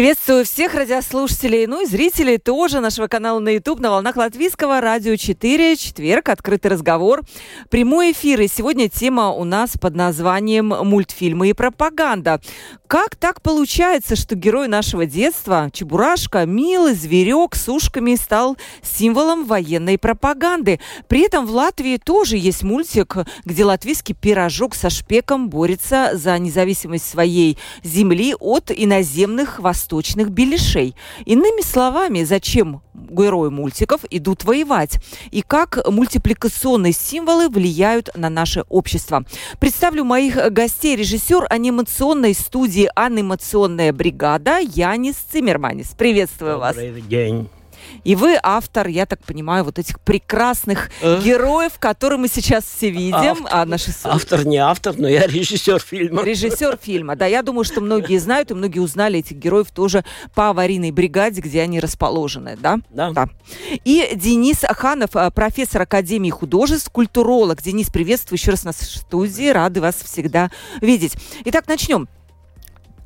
Приветствую всех радиослушателей, ну и зрителей тоже нашего канала на YouTube на волнах Латвийского радио 4. Четверг, открытый разговор. Прямой эфир. И сегодня тема у нас под названием «Мультфильмы и пропаганда». Как так получается, что герой нашего детства, Чебурашка, милый зверек с ушками, стал символом военной пропаганды? При этом в Латвии тоже есть мультик, где латвийский пирожок со шпеком борется за независимость своей земли от иноземных восточных восточных беляшей. Иными словами, зачем герои мультиков идут воевать и как мультипликационные символы влияют на наше общество. Представлю моих гостей. Режиссер анимационной студии «Анимационная бригада» Янис Циммерманис. Приветствую Добрый вас. Добрый день. И вы автор, я так понимаю, вот этих прекрасных Э? героев, которые мы сейчас все видим. Автор. А наши Автор не автор, но я режиссер фильма. Режиссер фильма. Да, я думаю, что многие знают, и многие узнали этих героев тоже по аварийной бригаде, где они расположены, да? Да. Да. И Денис Аханов, э, профессор Академии художеств, культуролог. Денис, приветствую еще раз нас в студии. Рады вас всегда видеть. Итак, начнем.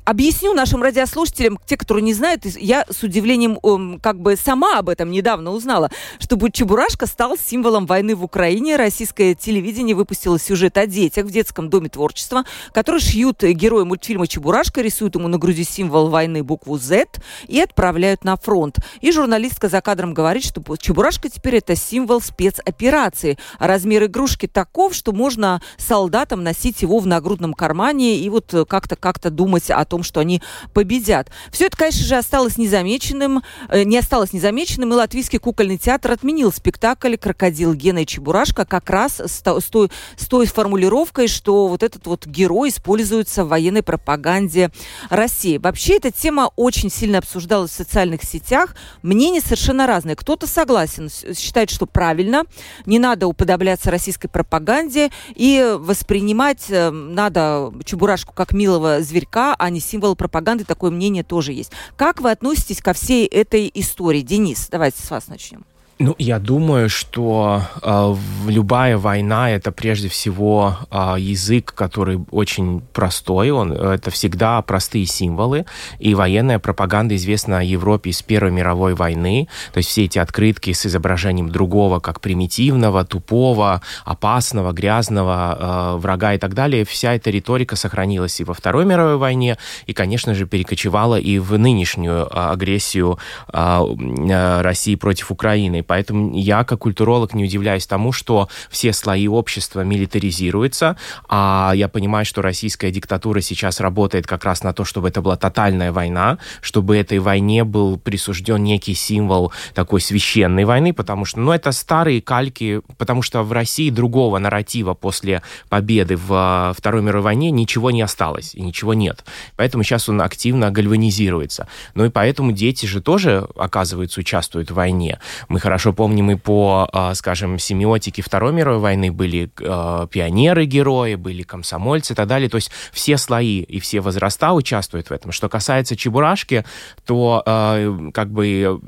Объясню нашим радиослушателям, те, которые не знают, я с удивлением как бы сама об этом недавно узнала, что Чебурашка стал символом войны в Украине. Российское телевидение выпустило сюжет о детях в детском доме творчества, которые шьют героя мультфильма Чебурашка, рисуют ему на груди символ войны букву Z и отправляют на фронт. И журналистка за кадром говорит, что Чебурашка теперь это символ спецоперации. А размер игрушки таков, что можно солдатам носить его в нагрудном кармане и вот как-то как-то думать о том, что они победят. Все это, конечно же, осталось незамеченным, э, не осталось незамеченным, и Латвийский кукольный театр отменил спектакль «Крокодил Гена и Чебурашка» как раз с, с той, с той формулировкой, что вот этот вот герой используется в военной пропаганде России. Вообще эта тема очень сильно обсуждалась в социальных сетях. Мнения совершенно разные. Кто-то согласен, считает, что правильно, не надо уподобляться российской пропаганде и воспринимать э, надо Чебурашку как милого зверька, а не символ пропаганды. Такое мнение тоже есть. Как вы относитесь ко всей этой истории? Денис, давайте с вас начнем. Ну, я думаю, что э, любая война это прежде всего э, язык, который очень простой. Он это всегда простые символы. И военная пропаганда известна Европе с Первой мировой войны. То есть все эти открытки с изображением другого как примитивного, тупого, опасного, грязного э, врага и так далее. Вся эта риторика сохранилась и во Второй мировой войне, и, конечно же, перекочевала и в нынешнюю э, агрессию э, России против Украины. Поэтому я, как культуролог, не удивляюсь тому, что все слои общества милитаризируются, а я понимаю, что российская диктатура сейчас работает как раз на то, чтобы это была тотальная война, чтобы этой войне был присужден некий символ такой священной войны, потому что, ну, это старые кальки, потому что в России другого нарратива после победы в э, Второй мировой войне ничего не осталось и ничего нет. Поэтому сейчас он активно гальванизируется. Ну и поэтому дети же тоже, оказывается, участвуют в войне. Мы хорошо помним и по, э, скажем, семиотике Второй мировой войны были э, пионеры-герои, были комсомольцы и так далее. То есть все слои и все возраста участвуют в этом. Что касается Чебурашки, то э, как бы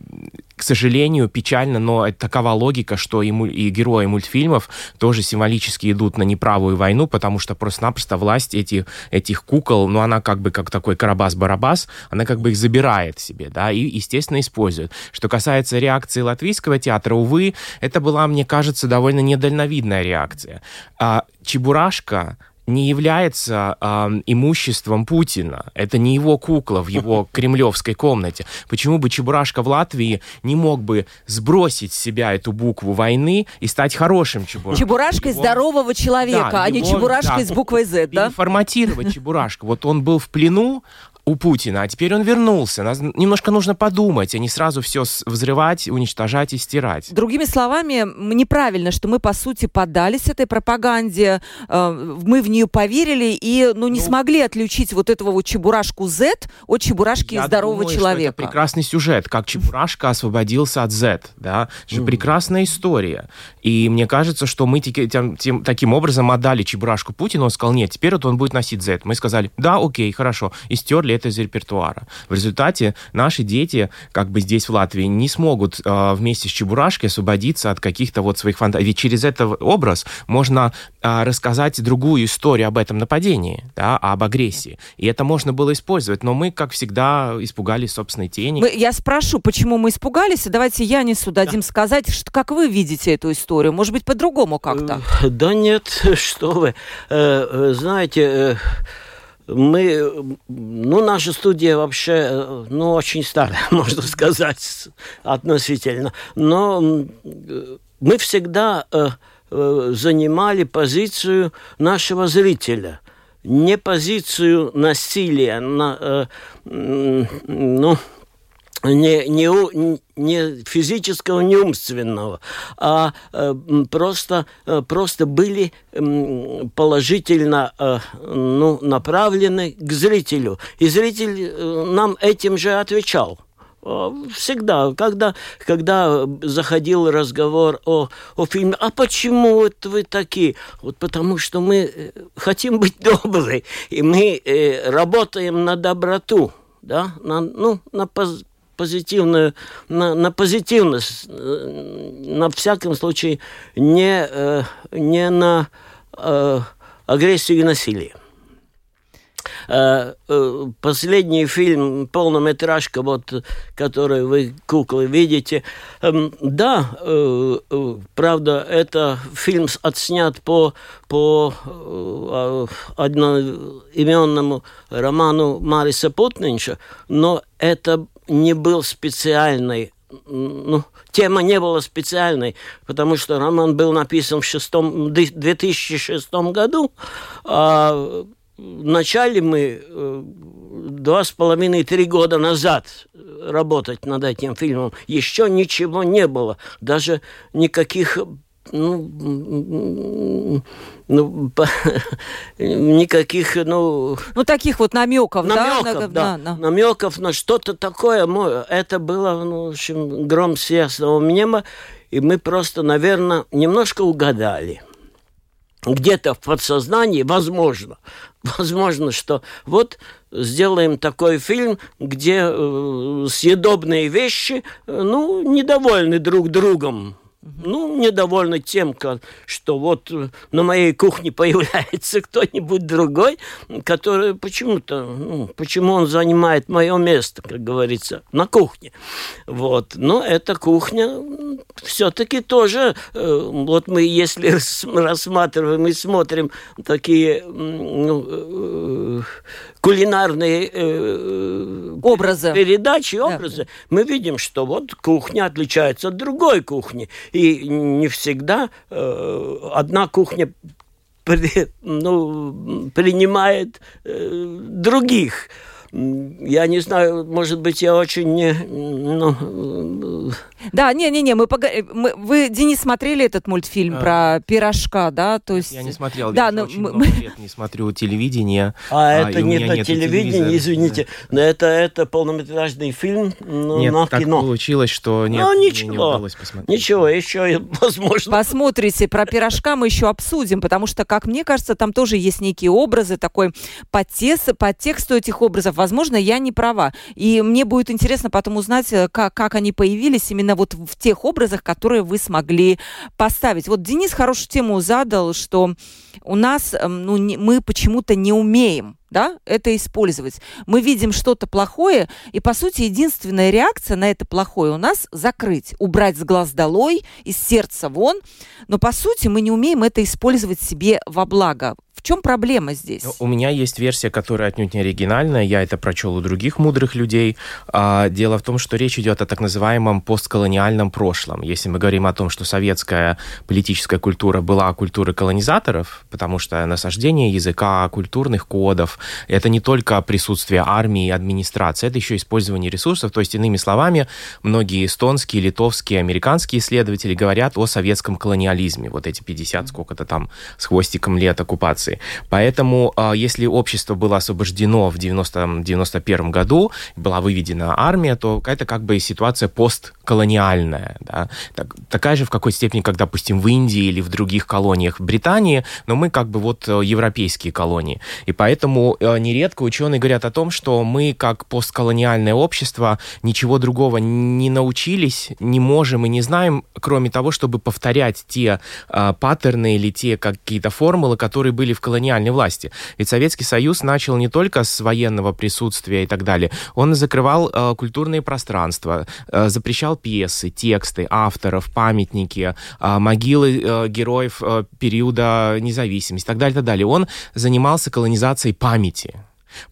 к сожалению, печально, но такова логика, что и, муль- и герои мультфильмов тоже символически идут на неправую войну, потому что просто-напросто власть эти, этих кукол, ну, она как бы как такой Карабас-Барабас, она как бы их забирает себе, да, и, естественно, использует. Что касается реакции латвийского театра, увы, это была, мне кажется, довольно недальновидная реакция. А, Чебурашка не является ам, имуществом Путина. Это не его кукла в его кремлевской комнате. Почему бы Чебурашка в Латвии не мог бы сбросить с себя эту букву войны и стать хорошим Чебурашкой? Чебурашкой Его- здорового человека, Да, а не его- Чебурашкой да. с буквой Z, да? Переформатировать Чебурашку. Вот он был в плену, у Путина, а теперь он вернулся. Нас немножко нужно подумать, а не сразу все взрывать, уничтожать и стирать. Другими словами, неправильно, что мы, по сути, поддались этой пропаганде, э, мы в нее поверили и ну, не ну, смогли отличить вот этого вот чебурашку Z от чебурашки я здорового думаю, человека. Что это прекрасный сюжет, как чебурашка освободился от Z. Да? Это же прекрасная история. И мне кажется, что мы тем, тем, таким образом отдали чебурашку Путину, он сказал, нет, теперь вот он будет носить Z. Мы сказали, да, окей, хорошо, и стерли это из репертуара. В результате наши дети, как бы здесь в Латвии, не смогут э, вместе с Чебурашкой освободиться от каких-то вот своих фантазий. Ведь через этот образ можно э, рассказать другую историю об этом нападении, да, об агрессии. И это можно было использовать, но мы, как всегда, испугались собственной тени. Мы, я спрошу, почему мы испугались, и давайте Янису дадим да. сказать, что, как вы видите эту историю. Может быть, по-другому как-то? Э, да нет, что вы. Э, э, знаете, мы, ну, наша студия вообще, ну, очень старая, можно сказать, относительно. Но мы всегда э, э, занимали позицию нашего зрителя, не позицию насилия, на, э, ну, не, не, не физического, не умственного, а э, просто, э, просто были э, положительно э, ну, направлены к зрителю. И зритель э, нам этим же отвечал. Всегда, когда, когда заходил разговор о, о фильме, а почему вот вы такие? Вот потому что мы э, хотим быть добры, и мы э, работаем на доброту, да, на, ну, на поз позитивную, на, на позитивность, э, на всяком случае не, э, не на э, агрессию и насилие. Последний фильм, полнометражка, вот, который вы, куклы, видите, эм, да, правда, это фильм отснят по, по одноименному роману Мариса Путнинча, но это не был специальной ну, тема не была специальной, потому что роман был написан в шестом, 2006 году, а начали мы э, два с половиной, три года назад работать над этим фильмом. Еще ничего не было, даже никаких ну, ну, по, никаких, ну... Ну, таких вот намеков, намеков да? да. На, на. Намеков на что-то такое. Это было, ну, в общем, гром связного мнема, и мы просто, наверное, немножко угадали. Где-то в подсознании, возможно, возможно, что вот сделаем такой фильм, где э, съедобные вещи, э, ну, недовольны друг другом, ну, недовольны тем, что вот э, на моей кухне появляется кто-нибудь другой, который почему-то, ну, почему он занимает мое место, как говорится, на кухне. Вот. Но эта кухня все-таки тоже, э, вот мы, если рассматриваем и смотрим такие ну, э, кулинарные образы. передачи, образы, да. мы видим, что вот кухня отличается от другой кухни. И не всегда э, одна кухня при, ну, принимает э, других. Я не знаю, может быть, я очень не... Ну... Да, не-не-не, мы, пог... мы вы, Денис, смотрели этот мультфильм а... про пирожка, да? То есть... Я не смотрел, да, я но очень мы... много лет не смотрю телевидение. А, а это не на телевидении, извините, но это, это полнометражный фильм ну, нет, на так кино. получилось, что нет, ну, ничего, не удалось посмотреть. Ничего, еще возможно. Посмотрите, про пирожка мы еще обсудим, потому что, как мне кажется, там тоже есть некие образы, такой подтекст, подтекст этих образов Возможно, я не права. И мне будет интересно потом узнать, э, как, как они появились именно вот в тех образах, которые вы смогли поставить. Вот Денис хорошую тему задал, что у нас эм, ну, не, мы почему-то не умеем да, это использовать. Мы видим что-то плохое, и, по сути, единственная реакция на это плохое у нас закрыть, убрать с глаз долой, из сердца вон. Но, по сути, мы не умеем это использовать себе во благо В чем проблема здесь? У меня есть версия, которая отнюдь не оригинальная. Я это прочел у других мудрых людей. А, дело в том, что речь идет о так называемом постколониальном прошлом. Если мы говорим о том, что советская политическая культура была культурой колонизаторов, потому что насаждение языка, культурных кодов, это не только присутствие армии и администрации, это еще использование ресурсов. То есть, иными словами, многие эстонские, литовские, американские исследователи говорят о советском колониализме. Вот эти 50, сколько-то там с хвостиком лет оккупации нации. Поэтому, а, если общество было освобождено в 90-91 году, была выведена армия, то это как бы ситуация постколониальная. Да? Так, такая же в какой степени, как, допустим, в Индии или в других колониях в Британии, но мы как бы вот э, европейские колонии. И поэтому э, нередко ученые говорят о том, что мы как постколониальное общество ничего другого не научились, не можем и не знаем, кроме того, чтобы повторять те э, паттерны или те какие-то формулы, которые были в колониальной власти. Ведь Советский Союз начал не только с военного присутствия и так далее, он закрывал э, культурные пространства, э, запрещал пьесы, тексты, авторов, памятники, э, могилы э, героев э, периода независимости и так далее, и так далее. Он занимался колонизацией памяти.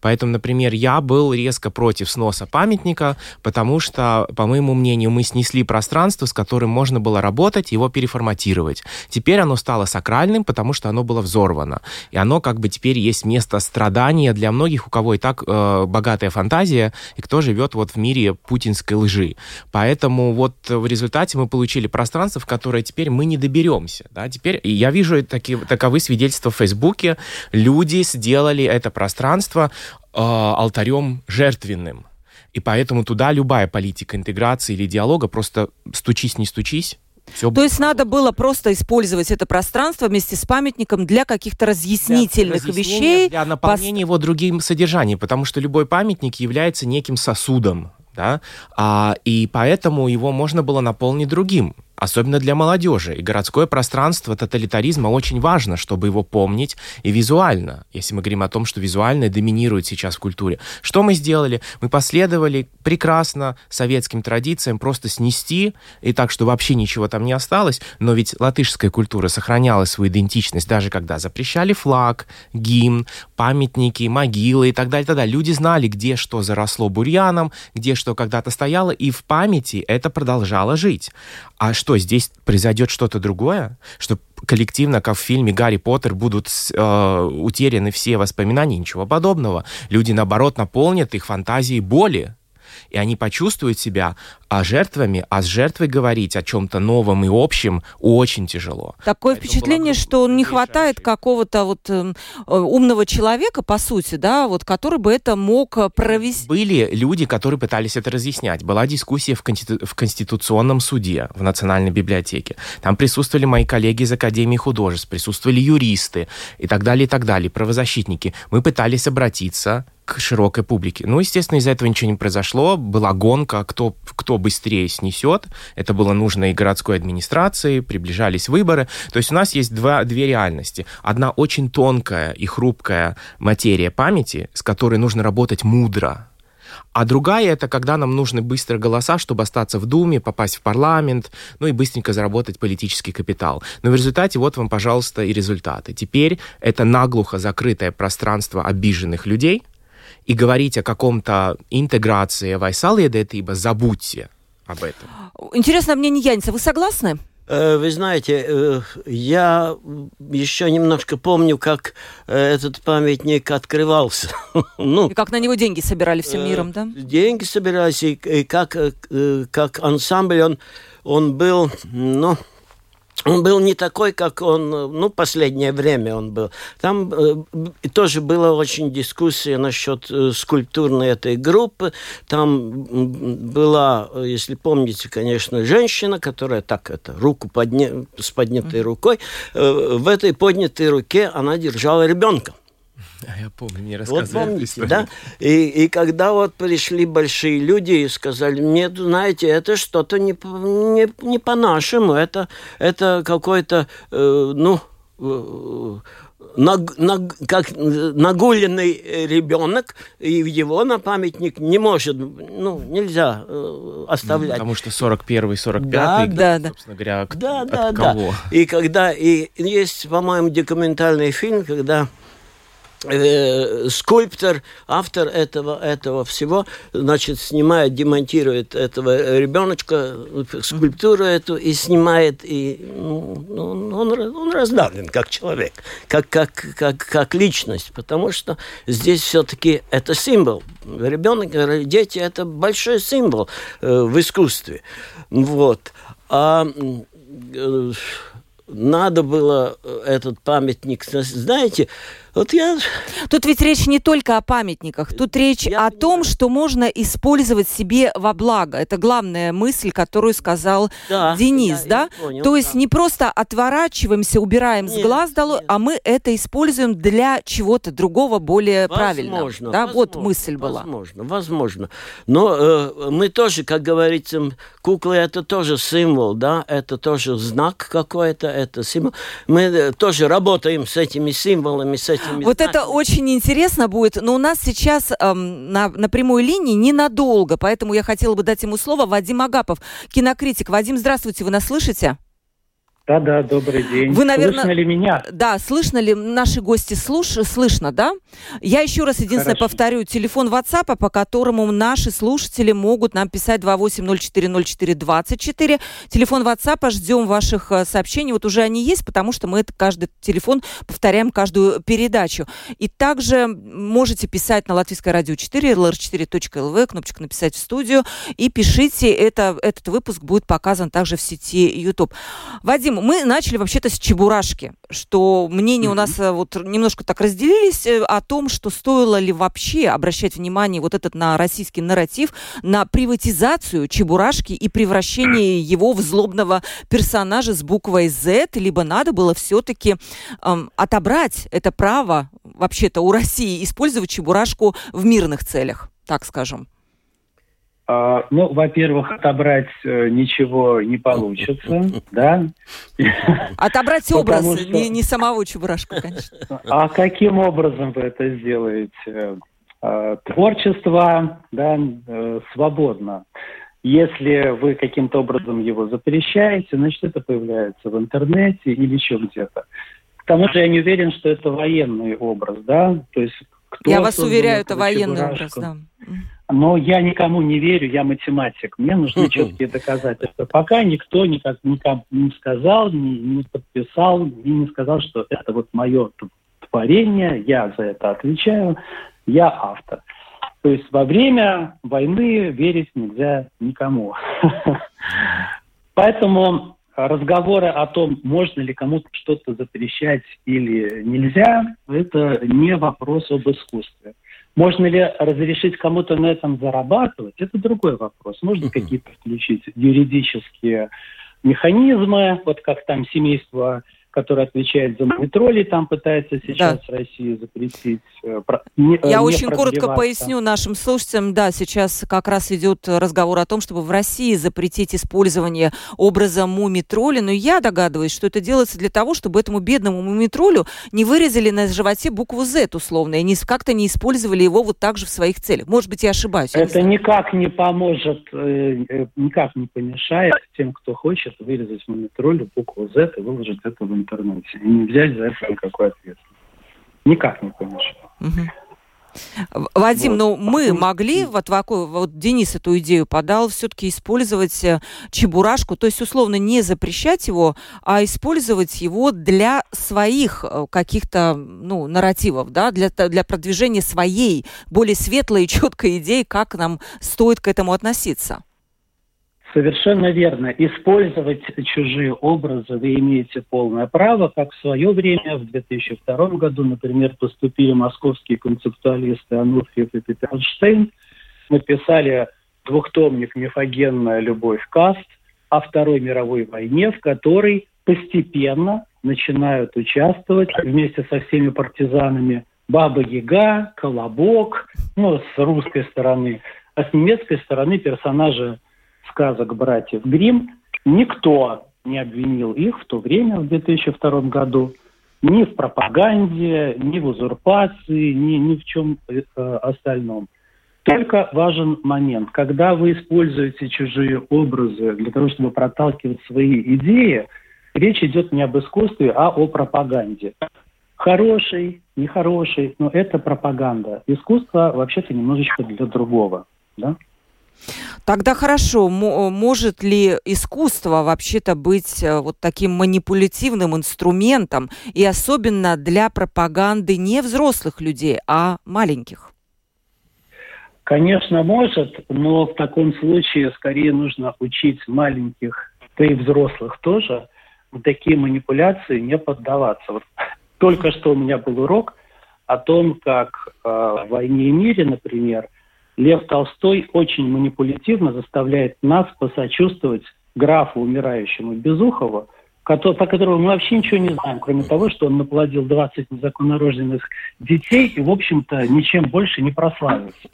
Поэтому, например, я был резко против сноса памятника, потому что, по моему мнению, мы снесли пространство, с которым можно было работать, его переформатировать. Теперь оно стало сакральным, потому что оно было взорвано. И оно как бы теперь есть место страдания для многих, у кого и так э, богатая фантазия, и кто живет вот в мире путинской лжи. Поэтому вот в результате мы получили пространство, в которое теперь мы не доберемся. Да? Теперь я вижу таки, таковы свидетельства в Фейсбуке. Люди сделали это пространство э, алтарем жертвенным. И поэтому туда любая политика интеграции или диалога просто стучись, не стучись, все То есть надо было просто использовать это пространство вместе с памятником для каких-то разъяснительных для вещей. Для наполнения пос... его другим содержанием, потому что любой памятник является неким сосудом. Да? А, и поэтому его можно было наполнить другим особенно для молодежи. И городское пространство тоталитаризма очень важно, чтобы его помнить и визуально, если мы говорим о том, что визуальное доминирует сейчас в культуре. Что мы сделали? Мы последовали прекрасно советским традициям просто снести, и так, что вообще ничего там не осталось, но ведь латышская культура сохраняла свою идентичность, даже когда запрещали флаг, гимн, памятники, могилы и так далее. Тогда люди знали, где что заросло бурьяном, где что когда-то стояло, и в памяти это продолжало жить. А что, здесь произойдет что-то другое? Что коллективно, как в фильме «Гарри Поттер», будут э, утеряны все воспоминания? Ничего подобного. Люди, наоборот, наполнят их фантазией боли и они почувствуют себя а жертвами, а с жертвой говорить о чем-то новом и общем очень тяжело. Такое Поэтому впечатление, что не хватает какого-то вот э, умного человека, по сути, да, вот который бы это мог э, провести. Были люди, которые пытались это разъяснять. Была дискуссия в, конститу... в Конституционном суде, в Национальной библиотеке. Там присутствовали мои коллеги из Академии художеств, присутствовали юристы и так далее, и так далее, правозащитники. Мы пытались обратиться к широкой публике. Ну, естественно, из-за этого ничего не произошло. Была гонка, кто, кто быстрее снесет. Это было нужно и городской администрации, приближались выборы. То есть у нас есть два, две реальности. Одна очень тонкая и хрупкая материя памяти, с которой нужно работать мудро. А другая это когда нам нужны быстрые голоса, чтобы остаться в Думе, попасть в парламент, ну и быстренько заработать политический капитал. Но в результате вот вам, пожалуйста, и результаты. Теперь это наглухо закрытое пространство обиженных людей – и говорить о каком-то интеграции vai saliedētība, забудьте об этом. Интересно мнение Яница. Вы согласны? Э, вы знаете, э, я еще немножко помню, как э, этот памятник открывался. ну, и как на него деньги собирали всем миром, да? Деньги собирались, и как, как ансамбль он, он был, ну, он был не такой, как он, ну, последнее время он был. Там э, тоже была очень дискуссия насчет э, скульптурной этой группы. Там была, если помните, конечно, женщина, которая так это, руку подня... с поднятой рукой. Э, в этой поднятой руке она держала ребенка. А я помню, мне рассказывали. Вот помните, да? И, и когда вот пришли большие люди и сказали, нет, знаете, это что-то не, не, не по-нашему, это, это какой-то, э, ну, э, наг, наг, как нагуленный ребенок, и его на памятник не может, ну, нельзя э, оставлять. Потому что 41-й, 45-й, да, да, да. собственно говоря, да, от да, кого? Да. И когда, и есть, по-моему, документальный фильм, когда э, скульптор, автор этого, этого всего, значит, снимает, демонтирует этого ребеночка, скульптуру эту, и снимает, и ну, он, он раздавлен как человек, как, как, как, как личность, потому что здесь все-таки это символ. Ребенок, дети – это большой символ э, в искусстве. Вот. А э, надо было этот памятник, знаете, вот я... Тут ведь речь не только о памятниках, тут речь я о понимаю. том, что можно использовать себе во благо. Это главная мысль, которую сказал да, Денис, да? Я понял, То есть да. не просто отворачиваемся, убираем нет, с глаз долой, а мы это используем для чего-то другого, более возможно, правильного. Да, возможно, вот мысль была. Возможно, возможно. Но э, мы тоже, как говорится, куклы это тоже символ, да, это тоже знак какой-то, это символ. Мы э, тоже работаем с этими символами, с этими вот это очень интересно будет, но у нас сейчас эм, на, на прямой линии ненадолго, поэтому я хотела бы дать ему слово Вадим Агапов, кинокритик. Вадим, здравствуйте, вы нас слышите? Да, да, добрый день. Вы, наверное, слышно ли меня? Да, слышно ли наши гости слуш... слышно, да? Я еще раз единственное Хорошо. повторю телефон WhatsApp, по которому наши слушатели могут нам писать 28040424. Телефон WhatsApp, ждем ваших э, сообщений. Вот уже они есть, потому что мы это каждый телефон повторяем каждую передачу. И также можете писать на латвийское радио 4, lr4.lv, кнопочка написать в студию, и пишите. Это, этот выпуск будет показан также в сети YouTube. Вадим, мы начали вообще-то с Чебурашки, что мнения mm-hmm. у нас э, вот немножко так разделились э, о том, что стоило ли вообще обращать внимание вот этот на российский нарратив, на приватизацию Чебурашки и превращение его в злобного персонажа с буквой Z, либо надо было все-таки эм, отобрать это право вообще-то у России использовать Чебурашку в мирных целях, так скажем. А, ну, во-первых, отобрать э, ничего не получится, да? Отобрать образ, что... не, не самого Чебурашка, конечно. А каким образом вы это сделаете? А, творчество, да, э, свободно. Если вы каким-то образом его запрещаете, значит, это появляется в интернете или еще где-то. К тому же я не уверен, что это военный образ, да? То есть кто я вас уверяю, это военный образ, да. Но я никому не верю, я математик. Мне нужны четкие доказательства. Пока никто никак, никак не сказал, не, не подписал и не сказал, что это вот мое творение, я за это отвечаю, я автор. То есть во время войны верить нельзя никому. Поэтому разговоры о том, можно ли кому-то что-то запрещать или нельзя, это не вопрос об искусстве. Можно ли разрешить кому-то на этом зарабатывать? Это другой вопрос. Можно какие-то включить юридические механизмы, вот как там семейство который отвечает за монитроли, там пытается сейчас да. Россия запретить. Э, не, Я очень коротко поясню нашим слушателям. Да, сейчас как раз идет разговор о том, чтобы в России запретить использование образа мумитроли, но я догадываюсь, что это делается для того, чтобы этому бедному мумитролю не вырезали на животе букву Z условно, и не, как-то не использовали его вот так же в своих целях. Может быть, я ошибаюсь. Это не никак не поможет, э, э, никак не помешает тем, кто хочет вырезать мумитролю букву Z и выложить это в интернет интернете и не взять за это никакой ответственности. Никак не помешает. Вадим, вот. ну мы могли, вот, вот Денис эту идею подал, все-таки использовать э, чебурашку, то есть условно не запрещать его, а использовать его для своих э, каких-то ну, нарративов, да, для, для продвижения своей более светлой и четкой идеи, как нам стоит к этому относиться. Совершенно верно. Использовать чужие образы вы имеете полное право, как в свое время, в 2002 году, например, поступили московские концептуалисты Ануфриев и Петерштейн, написали двухтомник «Мифогенная любовь каст» о Второй мировой войне, в которой постепенно начинают участвовать вместе со всеми партизанами Баба-Яга, Колобок, ну, с русской стороны, а с немецкой стороны персонажи сказок братьев Грим никто не обвинил их в то время, в 2002 году, Ни в пропаганде, ни в узурпации, ни, ни в чем э, остальном. Только важен момент. Когда вы используете чужие образы для того, чтобы проталкивать свои идеи, речь идет не об искусстве, а о пропаганде. Хороший, нехороший, но это пропаганда. Искусство вообще-то немножечко для другого. Да? Тогда хорошо, может ли искусство вообще-то быть э, вот таким манипулятивным инструментом и особенно для пропаганды не взрослых людей, а маленьких? Конечно, может, но в таком случае скорее нужно учить маленьких, да и взрослых тоже, в такие манипуляции не поддаваться. Вот только что у меня был урок о том, как э, в «Войне и мире», например, Лев Толстой очень манипулятивно заставляет нас посочувствовать графу умирающему Безухову, по которому мы вообще ничего не знаем, кроме того, что он наплодил 20 незаконнорожденных детей и, в общем-то, ничем больше не прославился.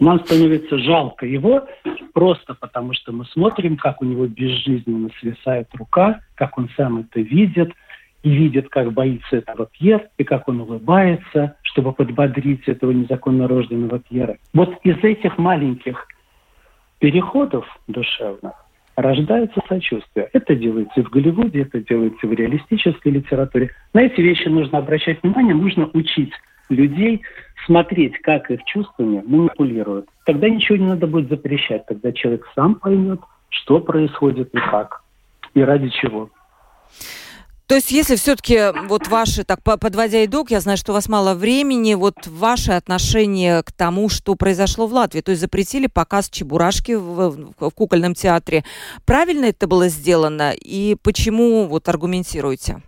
Нам становится жалко его просто потому, что мы смотрим, как у него безжизненно свисает рука, как он сам это видит – и видит, как боится этого Пьер, и как он улыбается, чтобы подбодрить этого незаконно рожденного Пьера. Вот из этих маленьких переходов душевных рождается сочувствие. Это делается и в Голливуде, это делается в реалистической литературе. На эти вещи нужно обращать внимание, нужно учить людей смотреть, как их чувствами манипулируют. Тогда ничего не надо будет запрещать, тогда человек сам поймет, что происходит и как, и ради чего. То есть, если все-таки вот ваши, так подводя итог, я знаю, что у вас мало времени, вот ваше отношение к тому, что произошло в Латвии, то есть запретили показ Чебурашки в, в кукольном театре. Правильно это было сделано и почему, вот аргументируете?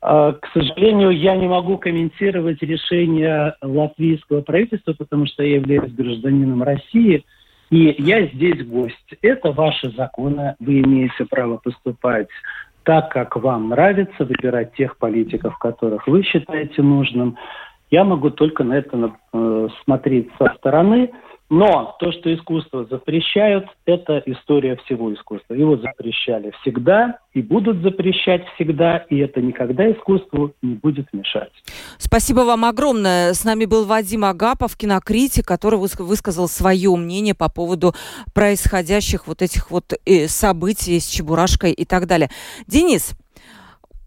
А, к сожалению, я не могу комментировать решение латвийского правительства, потому что я являюсь гражданином России, и я здесь гость. Это ваши законы, вы имеете право поступать так, как вам нравится, выбирать тех политиков, которых вы считаете нужным. Я могу только на это э, смотреть со стороны. Но то, что искусство запрещают, это история всего искусства. Его запрещали всегда и будут запрещать всегда, и это никогда искусству не будет мешать. Спасибо вам огромное. С нами был Вадим Агапов, кинокритик, который высказал свое мнение по поводу происходящих вот этих вот э, событий с Чебурашкой и так далее. Денис,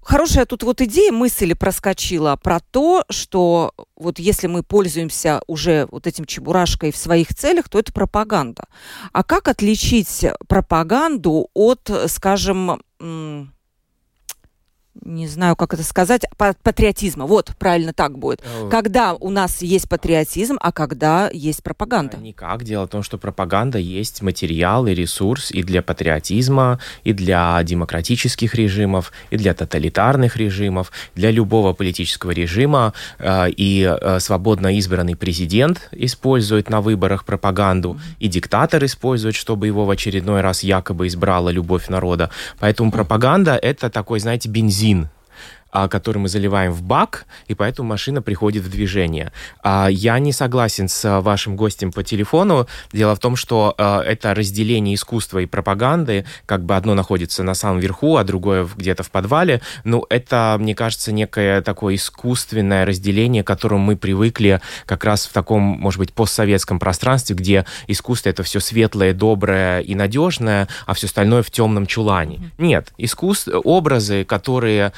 хорошая тут вот идея, мысль проскочила про то, что вот если мы пользуемся уже вот этим чебурашкой в своих целях, то это пропаганда. А как отличить пропаганду от, скажем, не знаю, как это сказать, патриотизма. Вот, правильно так будет. Э, когда у нас есть патриотизм, а когда есть пропаганда? Никак. Дело в том, что пропаганда есть материал и ресурс и для патриотизма, и для демократических режимов, и для тоталитарных режимов, для любого политического режима. Э, и э, свободно избранный президент использует на выборах пропаганду, и диктатор использует, чтобы его в очередной раз якобы избрала любовь народа. Поэтому пропаганда — это такой, знаете, бензин бензин а, который мы заливаем в бак, и поэтому машина приходит в движение. А, я не согласен с вашим гостем по телефону. Дело в том, что а, это разделение искусства и пропаганды, как бы одно находится на самом верху, а другое где-то в подвале. Ну, это, мне кажется, некое такое искусственное разделение, к которому мы привыкли как раз в таком, может быть, постсоветском пространстве, где искусство это все светлое, доброе и надежное, а все остальное в темном чулане. Нет, искусство, образы, которые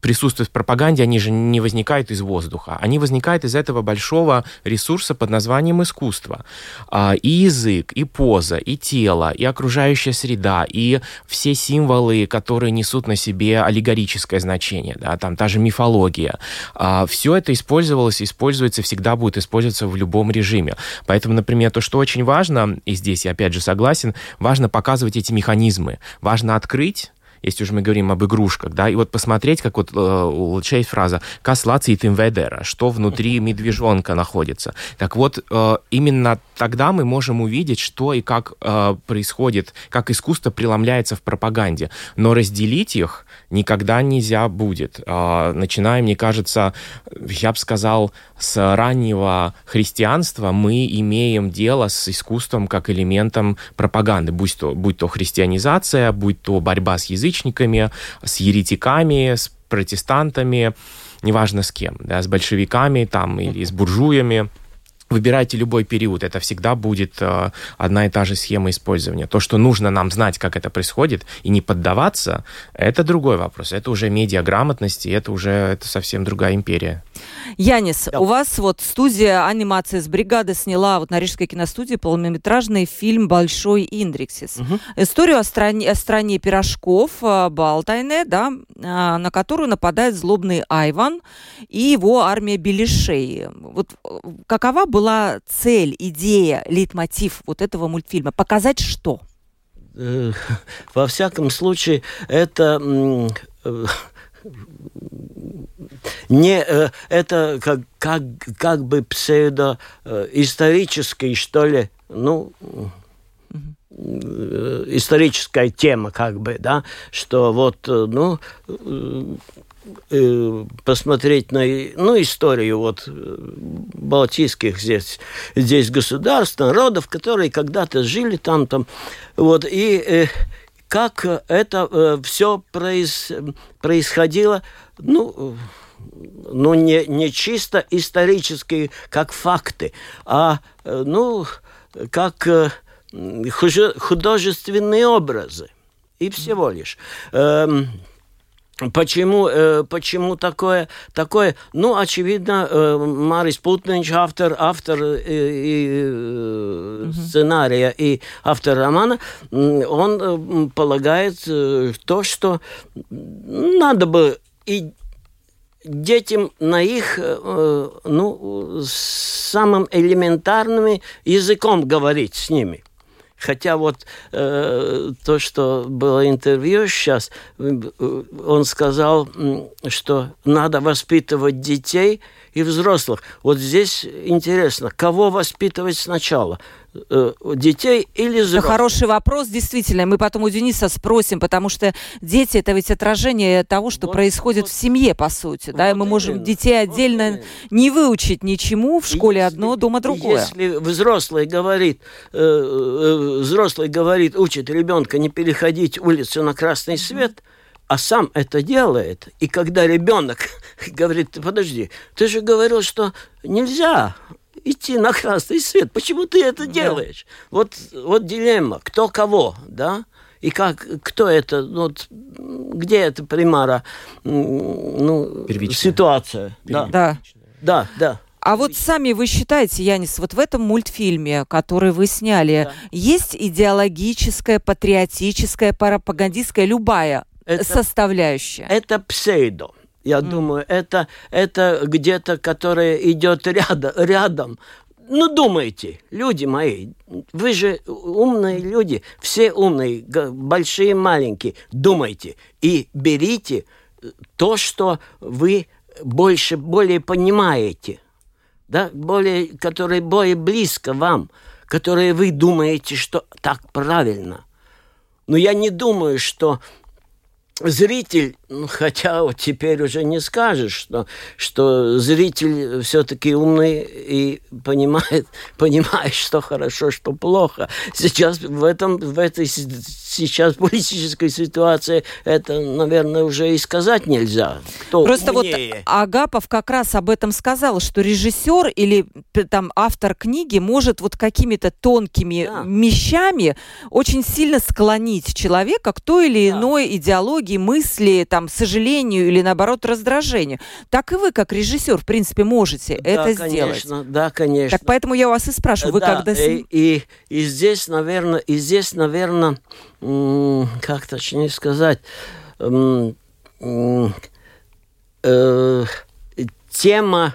присутствуют в пропаганде, они же не возникают из воздуха. Они возникают из этого большого ресурса под названием искусство. А, и язык, и поза, и тело, и окружающая среда, и все символы, которые несут на себе аллегорическое значение, да, там та же мифология. А, все это использовалось, используется, всегда будет использоваться в любом режиме. Поэтому, например, то, что очень важно, и здесь я опять же согласен, важно показывать эти механизмы. Важно открыть если уже мы говорим об игрушках, да, и вот посмотреть, как вот э, у Луча есть фраза «kas lacītim vedera», что внутри медвежонка находится. Так вот, э, именно тогда мы можем увидеть, что и как э, происходит, как искусство преломляется в пропаганде. Но разделить их никогда нельзя будет. Начиная, мне кажется, я бы сказал, с раннего христианства мы имеем дело с искусством как элементом пропаганды, будь то, будь то христианизация, будь то борьба с язычниками, с еретиками, с протестантами, неважно с кем, да, с большевиками там или с буржуями выбирайте любой период, это всегда будет э, одна и та же схема использования. То, что нужно нам знать, как это происходит, и не поддаваться, это другой вопрос. Это уже медиаграмотность, и это уже это совсем другая империя. Янис, да. у вас вот студия анимации с бригады сняла вот на Рижской киностудии полнометражный фильм «Большой Индриксис». Угу. Историю о стране, о стране пирожков э, Балтайне, да, э, на которую нападает злобный Айван и его армия Белишей. Вот какова была была цель, идея, лейтмотив вот этого мультфильма? Показать что? Э, во всяком случае, это э, не э, это как как как бы псевдо исторический что ли ну историческая тема как бы да что вот ну Э, посмотреть на ну, историю вот э, балтийских здесь, здесь государств, народов, которые когда-то жили там, там, вот, и э, как это э, все произ, происходило, ну, ну не, не чисто исторические, как факты, а, э, ну, как э, художественные образы. И всего лишь. Эм, Почему, э, почему такое, такое? Ну, очевидно, э, Марис Путнич, автор, автор э, э, сценария и автор романа, он э, полагает э, то, что надо бы и детям на их, ну, самым элементарным языком говорить с ними. Хотя вот э, то, что было интервью сейчас, э, он сказал, что надо воспитывать детей и взрослых. Вот здесь интересно, кого воспитывать сначала? Э, детей или взрослых? Это хороший вопрос, действительно. Мы потом у Дениса спросим, потому что дети это ведь отражение того, что вот, происходит вот, в семье, по сути. Вот да, и мы можем детей отдельно вот не выучить ничему, в школе если, одно, дома другое. Если взрослый говорит, э, э, взрослый говорит, учит ребенка не переходить улицу на красный свет, а сам это делает. И когда ребенок говорит, подожди, ты же говорил, что нельзя идти на красный свет. Почему ты это делаешь? Да. Вот, вот дилемма. Кто кого, да? И как, кто это, ну, вот, где эта примара, ну, Первичная. ситуация? Да. да. Да, да. А вот сами вы считаете, Янис, вот в этом мультфильме, который вы сняли, да. есть идеологическая, патриотическая, пропагандистская, любая это, составляющая? Это псевдо. Я mm. думаю, это, это где-то, которое идет рядом, рядом. Ну, думайте, люди мои, вы же умные люди, все умные, большие, маленькие, думайте и берите то, что вы больше, более понимаете, да, более, которое более близко вам, которое вы думаете, что так правильно. Но я не думаю, что зритель, ну, хотя вот теперь уже не скажешь, что, что зритель все-таки умный и понимает, понимает, что хорошо, что плохо. Сейчас в этом, в этой сейчас политической ситуации это, наверное, уже и сказать нельзя. Кто Просто умнее. вот Агапов как раз об этом сказал, что режиссер или там автор книги может вот какими-то тонкими да. вещами очень сильно склонить человека к той или иной да. идеологии, мысли, там, сожалению или наоборот раздражению. Так и вы, как режиссер, в принципе, можете да, это конечно, сделать. Да, конечно. Так поэтому я вас и спрашиваю, вы да, когда... И, и, и здесь, наверное, и здесь, наверное, как точнее сказать, э, тема,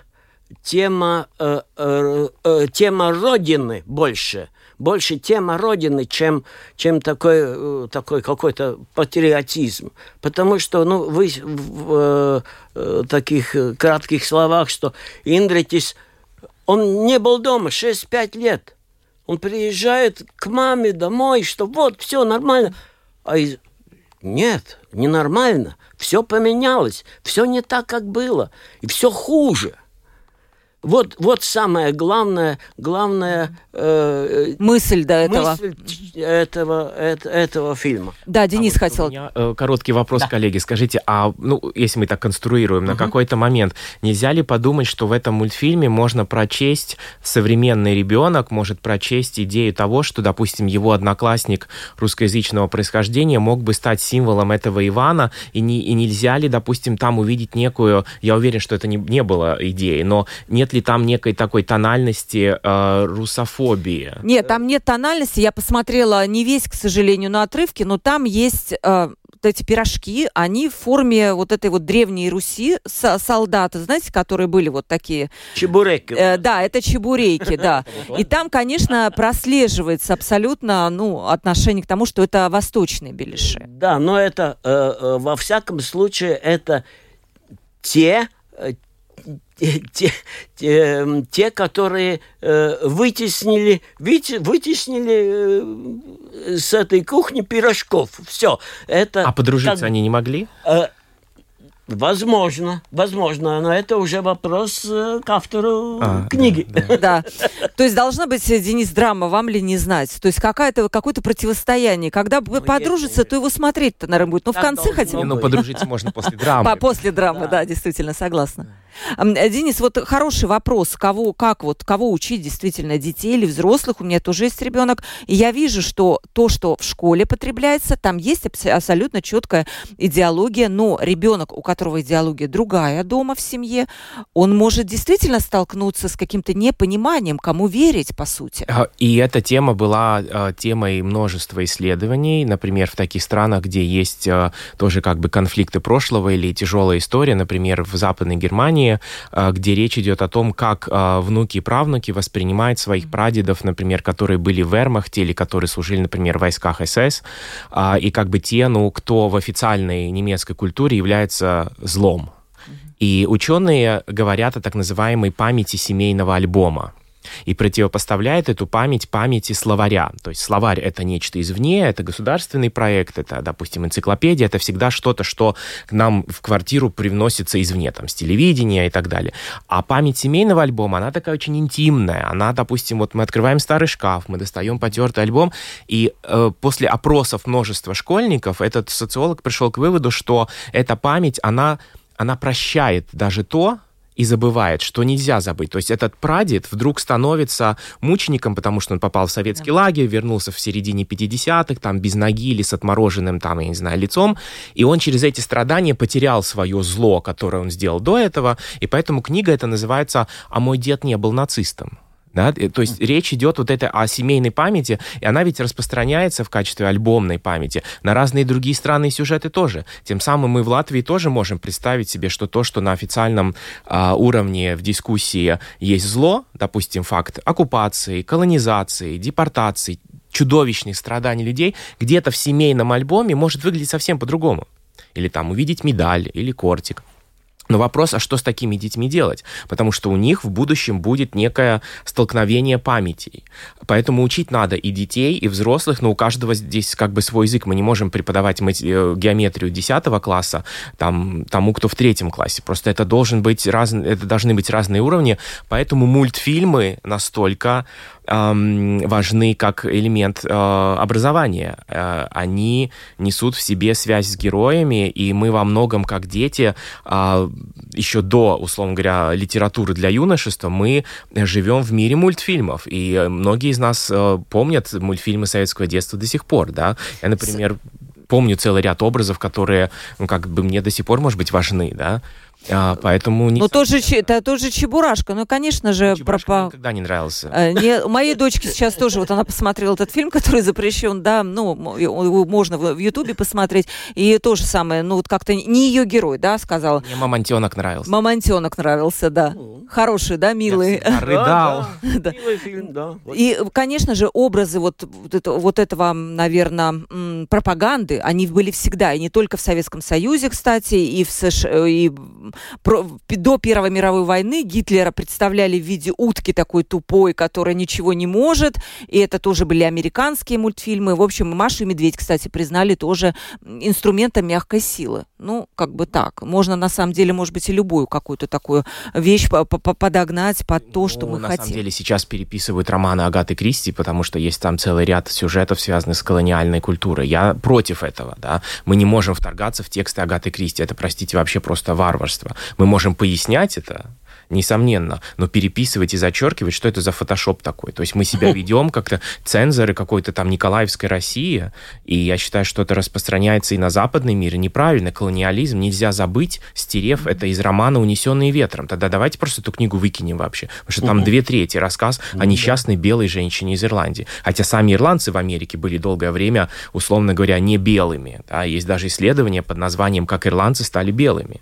тема, э, э, э, тема Родины больше, больше тема Родины, чем, чем такой, э, такой какой-то патриотизм. Потому что ну, вы в э, таких кратких словах, что Индритис, он не был дома 6-5 лет. Он приезжает к маме домой, что вот, все нормально. А из... нет, ненормально. Все поменялось. Все не так, как было. И все хуже. Вот, вот самое главное, главное э, мысль до этого. Мысль этого, это, этого фильма. Да, Денис а вот хотел. У меня э, короткий вопрос, да. коллеги. Скажите, а ну, если мы так конструируем, угу. на какой-то момент нельзя ли подумать, что в этом мультфильме можно прочесть современный ребенок может прочесть идею того, что, допустим, его одноклассник русскоязычного происхождения мог бы стать символом этого Ивана, и, не, и нельзя ли, допустим, там увидеть некую, я уверен, что это не, не было идеей, но нет ли там некой такой тональности э, русофобии? Нет, там нет тональности. Я посмотрела не весь, к сожалению, на отрывки, но там есть э, эти пирожки, они в форме вот этой вот древней Руси солдаты, знаете, которые были вот такие. Чебуреки. Э, да, это чебуреки, да. И там, конечно, прослеживается абсолютно, ну, отношение к тому, что это восточные беляши. Да, но это, э, э, во всяком случае, это те э, те, те, те которые э, вытеснили, вытеснили э, с этой кухни пирожков. Все. Это а подружиться как, они не могли? Э, Возможно, возможно, но это уже вопрос э, к автору а, книги. Да, да. да. То есть должна быть, э, Денис, драма, вам ли не знать? То есть какое-то какое-то противостояние. Когда ну, подружится, то его смотреть-то, наверное, будет. Ну, в конце хотя бы. Ну, подружиться можно после драмы. После драмы, да, действительно, согласна. Э, Денис, вот хороший вопрос, кого, как вот, кого учить действительно, детей или взрослых, у меня тоже есть ребенок, и я вижу, что то, что в школе потребляется, там есть абсолютно четкая идеология, но ребенок, у которого идеология другая дома в семье, он может действительно столкнуться с каким-то непониманием, кому верить, по сути. А, и эта тема была а, темой множества исследований, например, в таких странах, где есть а, тоже как бы конфликты прошлого или тяжелая история, например, в Западной Германии, Германии, а, где речь идет о том, как а, внуки и правнуки воспринимают своих прадедов, например, которые были в Вермахте или которые служили, например, в войсках СС, а, и как бы те, ну, кто в официальной немецкой культуре является злом. И ученые говорят о так называемой памяти семейного альбома и противопоставляет эту память памяти словаря. То есть словарь — это нечто извне, это государственный проект, это, допустим, энциклопедия, это всегда что-то, что к нам в квартиру привносится извне, там, с телевидения и так далее. А память семейного альбома, она такая очень интимная. Она, допустим, вот мы открываем старый шкаф, мы достаем потертый альбом, и э, после опросов множества школьников этот социолог пришел к выводу, что эта память, она она прощает даже то, и забывает, что нельзя забыть. То есть этот прадед вдруг становится мучеником, потому что он попал в советский да. лагерь, вернулся в середине 50-х, там, без ноги или с отмороженным, там, я не знаю, лицом, и он через эти страдания потерял свое зло, которое он сделал до этого, и поэтому книга эта называется «А мой дед не был нацистом». Да? То есть речь идет вот это о семейной памяти, и она ведь распространяется в качестве альбомной памяти на разные другие страны и сюжеты тоже. Тем самым мы в Латвии тоже можем представить себе, что то, что на официальном а, уровне в дискуссии есть зло, допустим, факт оккупации, колонизации, депортации, чудовищных страданий людей, где-то в семейном альбоме может выглядеть совсем по-другому. Или там увидеть медаль или кортик. Но вопрос, а что с такими детьми делать? Потому что у них в будущем будет некое столкновение памятей. Поэтому учить надо и детей, и взрослых, но у каждого здесь как бы свой язык. Мы не можем преподавать э, геометрию 10 класса там, тому, кто в третьем классе. Просто это, должен быть раз... это должны быть разные уровни. Поэтому мультфильмы настолько важны как элемент э, образования. Э, они несут в себе связь с героями, и мы во многом, как дети, а, еще до, условно говоря, литературы для юношества, мы живем в мире мультфильмов. И многие из нас э, помнят мультфильмы советского детства до сих пор. Да? Я, например, помню целый ряд образов, которые, ну, как бы мне до сих пор, может быть, важны, да. А, поэтому не... Ну, тоже, это тоже Чебурашка. Ну, конечно же... Чебурашка пропа... никогда не нравился. А, не, у моей дочки сейчас тоже, вот она посмотрела этот фильм, который запрещен, да, ну, можно в Ютубе посмотреть, и то же самое, ну, вот как-то не ее герой, да, сказала. Мне Мамонтенок нравился. Мамонтенок нравился, да. Ну. Хороший, да, милый. Рыдал. Да, Милый фильм, да. И, конечно же, образы вот, вот, это, вот этого, наверное, пропаганды, они были всегда, и не только в Советском Союзе, кстати, и в США, и про, до Первой мировой войны Гитлера представляли в виде утки такой тупой, которая ничего не может. И это тоже были американские мультфильмы. В общем, Маша и Медведь, кстати, признали тоже инструментом мягкой силы. Ну, как бы так. Можно, на самом деле, может быть, и любую какую-то такую вещь подогнать под то, что ну, мы на хотим. На самом деле сейчас переписывают романы Агаты Кристи, потому что есть там целый ряд сюжетов, связанных с колониальной культурой. Я против этого, да. Мы не можем вторгаться в тексты Агаты Кристи. Это, простите, вообще просто варварство. Мы можем пояснять это, несомненно, но переписывать и зачеркивать, что это за фотошоп такой. То есть мы себя ведем как-то цензоры какой-то там Николаевской России, и я считаю, что это распространяется и на западный мир, и неправильно. Колониализм нельзя забыть, стерев это из романа «Унесенные ветром». Тогда давайте просто эту книгу выкинем вообще, потому что там две трети рассказ о несчастной белой женщине из Ирландии. Хотя сами ирландцы в Америке были долгое время, условно говоря, не белыми. Да? Есть даже исследования под названием «Как ирландцы стали белыми».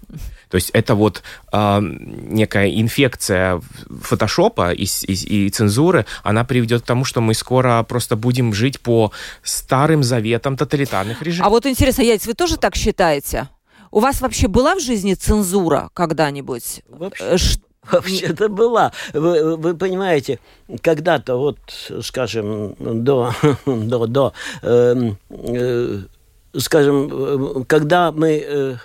То есть это вот э, некая инфекция фотошопа и, и, и цензуры, она приведет к тому, что мы скоро просто будем жить по старым заветам тоталитарных режимов. А вот интересно, Яйц, вы тоже так считаете? У вас вообще была в жизни цензура когда-нибудь? Вообще. Э, Вообще-то была. Вы, вы понимаете, когда-то, вот, скажем, до, до, до э, э, скажем, э, когда мы Э,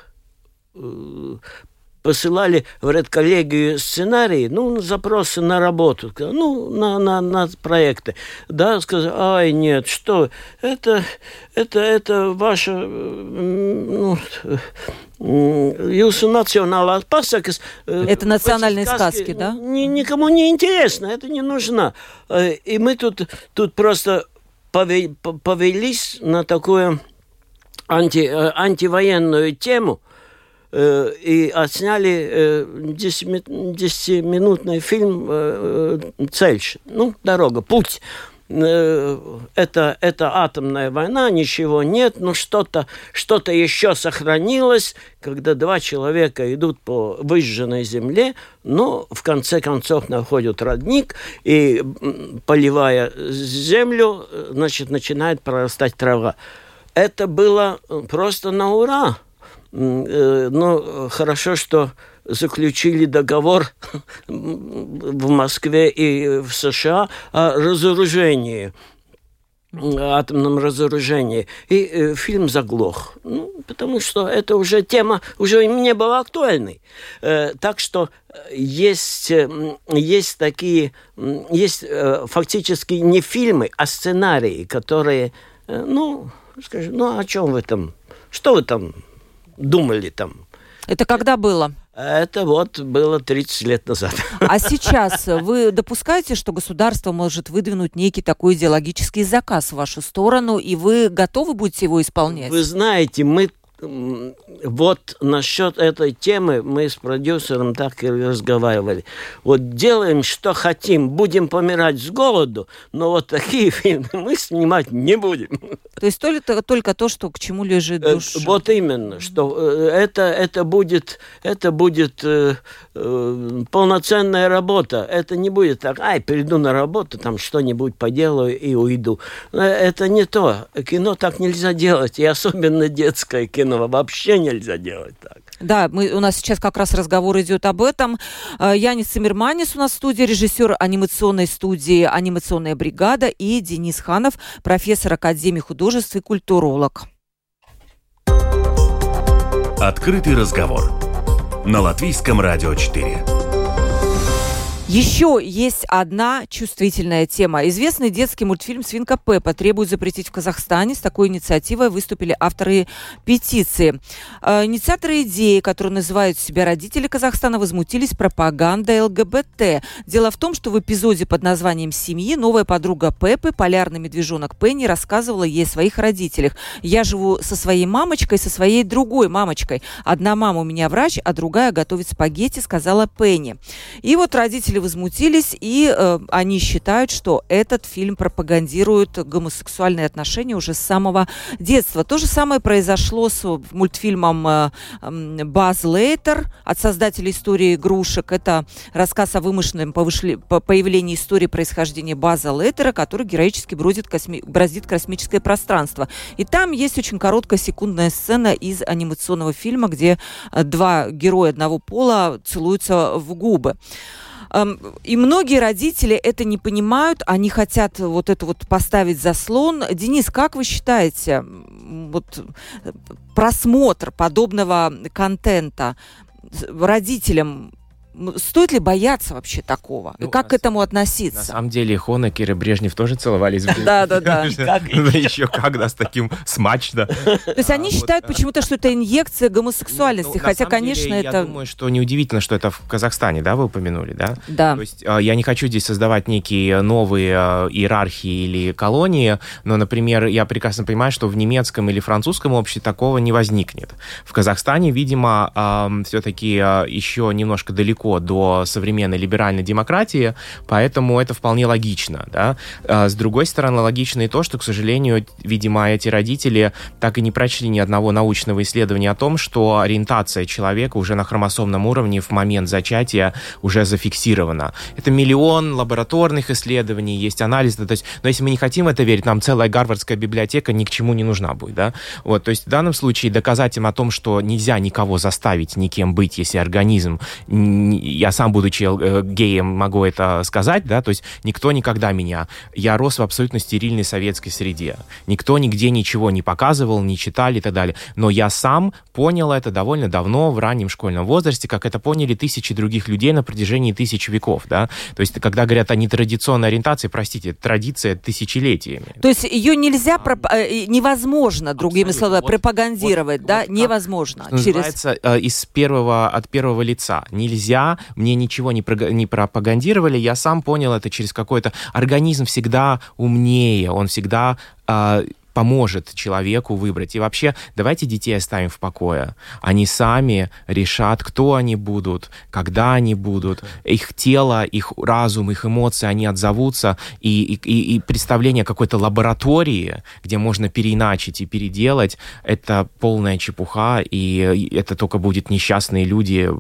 посылали в редколлегию сценарии, ну, запросы на работу, ну, на, на, на проекты. Да, сказали, ай, нет, что, это, это, это ваша, ну, Jūsu национальная пасакас. Это национальные сказки, сказки да? Ни, никому не интересно, это не нужно. Э, и мы тут, тут просто повелись на такую анти, э, антивоенную тему – Э, и отсняли 10-минутный э, фильм э, «Цель», ну, дорога, путь. Это, это атомная война, ничего нет, но что-то что еще сохранилось, когда два человека идут по выжженной земле, но в конце концов находят родник, и поливая землю, значит, начинает прорастать трава. Это было просто на ура. Ну, хорошо, что заключили договор в Москве и в США о разоружении атомном разоружении. И э, фильм заглох. Ну, потому что это уже тема уже не была актуальной. Э, так что есть, есть такие, есть фактически не фильмы, а сценарии, которые, ну, скажем, ну о чем вы там, что вы там думали там. Это когда было? Это вот было 30 лет назад. А сейчас вы допускаете, что государство может выдвинуть некий такой идеологический заказ в вашу сторону, и вы готовы будете его исполнять? Вы знаете, мы вот насчет этой темы мы с продюсером так и разговаривали. Вот делаем, что хотим, будем помирать с голоду, но вот такие фильмы мы снимать не будем. То есть только, только то, что к чему лежит э, душа. Вот именно, что э, это, это будет, это будет э, э, полноценная работа. Это не будет так, ай, приду на работу, там что-нибудь поделаю и уйду. Это не то. Кино так нельзя делать, и особенно детское кино кино вообще нельзя делать так. Да, мы, у нас сейчас как раз разговор идет об этом. Э, Янис Циммерманис у нас в студии, режиссер анимационной студии «Анимационная бригада» и Денис Ханов, профессор Академии художеств и культуролог. Открытый разговор на Латвийском радио 4. Еще есть одна чувствительная тема. Известный детский мультфильм «Свинка Пеппа» требует запретить в Казахстане. С такой инициативой выступили авторы петиции. Э, инициаторы идеи, которые называют себя родители Казахстана, возмутились пропагандой ЛГБТ. Дело в том, что в эпизоде под названием «Семьи» новая подруга Пеппы, полярный медвежонок Пенни, рассказывала ей о своих родителях. «Я живу со своей мамочкой, со своей другой мамочкой. Одна мама у меня врач, а другая готовит спагетти», сказала Пенни. И вот родители родители возмутились, и э, они считают, что этот фильм пропагандирует гомосексуальные отношения уже с самого детства. То же самое произошло с мультфильмом э, «Баз Лейтер» от создателей истории игрушек. Это рассказ о вымышленном появлении истории происхождения База Лейтера, который героически бродит косми... браздит космическое пространство. И там есть очень короткая секундная сцена из анимационного фильма, где э, два героя одного пола целуются в губы. И многие родители это не понимают, они хотят вот это вот поставить заслон. Денис, как вы считаете, вот э, просмотр подобного контента родителям Стоит ли бояться вообще такого? Ну, как к этому относиться? На самом деле Хонекер и Брежнев тоже целовались. Да, да, да. Еще когда с таким смачно. То есть они считают почему-то, что это инъекция гомосексуальности, ну, хотя, конечно, это... Я думаю, что неудивительно, что это в Казахстане, да, вы упомянули, да? Да. То есть а, я не хочу здесь создавать некие новые а, иерархии или колонии, но, например, я прекрасно понимаю, что в немецком или французском обществе такого не возникнет. В Казахстане, видимо, все-таки а, еще немножко далеко далеко до современной либеральной демократии, поэтому это вполне логично. Да? А с другой стороны, логично и то, что, к сожалению, видимо, эти родители так и не прочли ни одного научного исследования о том, что ориентация человека уже на хромосомном уровне в момент зачатия уже зафиксирована. Это миллион лабораторных исследований, есть анализы. То есть, но если мы не хотим это верить, нам целая гарвардская библиотека ни к чему не нужна будет. Да? Вот, то есть в данном случае доказать им о том, что нельзя никого заставить никем быть, если организм я сам, будучи э, геем, могу это сказать, да, то есть никто никогда меня... Я рос в абсолютно стерильной советской среде. Никто нигде ничего не показывал, не читали и так далее. Но я сам понял это довольно давно, в раннем школьном возрасте, как это поняли тысячи других людей на протяжении тысяч веков, да. То есть когда говорят о нетрадиционной ориентации, простите, традиция тысячелетиями. То есть ее нельзя, проп... Э, невозможно, другими Абсолютно. словами, вот, пропагандировать, вот, да, вот, невозможно. Через... называется, э, из первого, от первого лица. Нельзя мне ничего не, про, не пропагандировали, я сам понял это через какой-то... Организм всегда умнее, он всегда э, поможет человеку выбрать. И вообще, давайте детей оставим в покое. Они сами решат, кто они будут, когда они будут. Их тело, их разум, их эмоции, они отзовутся. И, и, и представление какой-то лаборатории, где можно переиначить и переделать, это полная чепуха, и это только будет несчастные люди.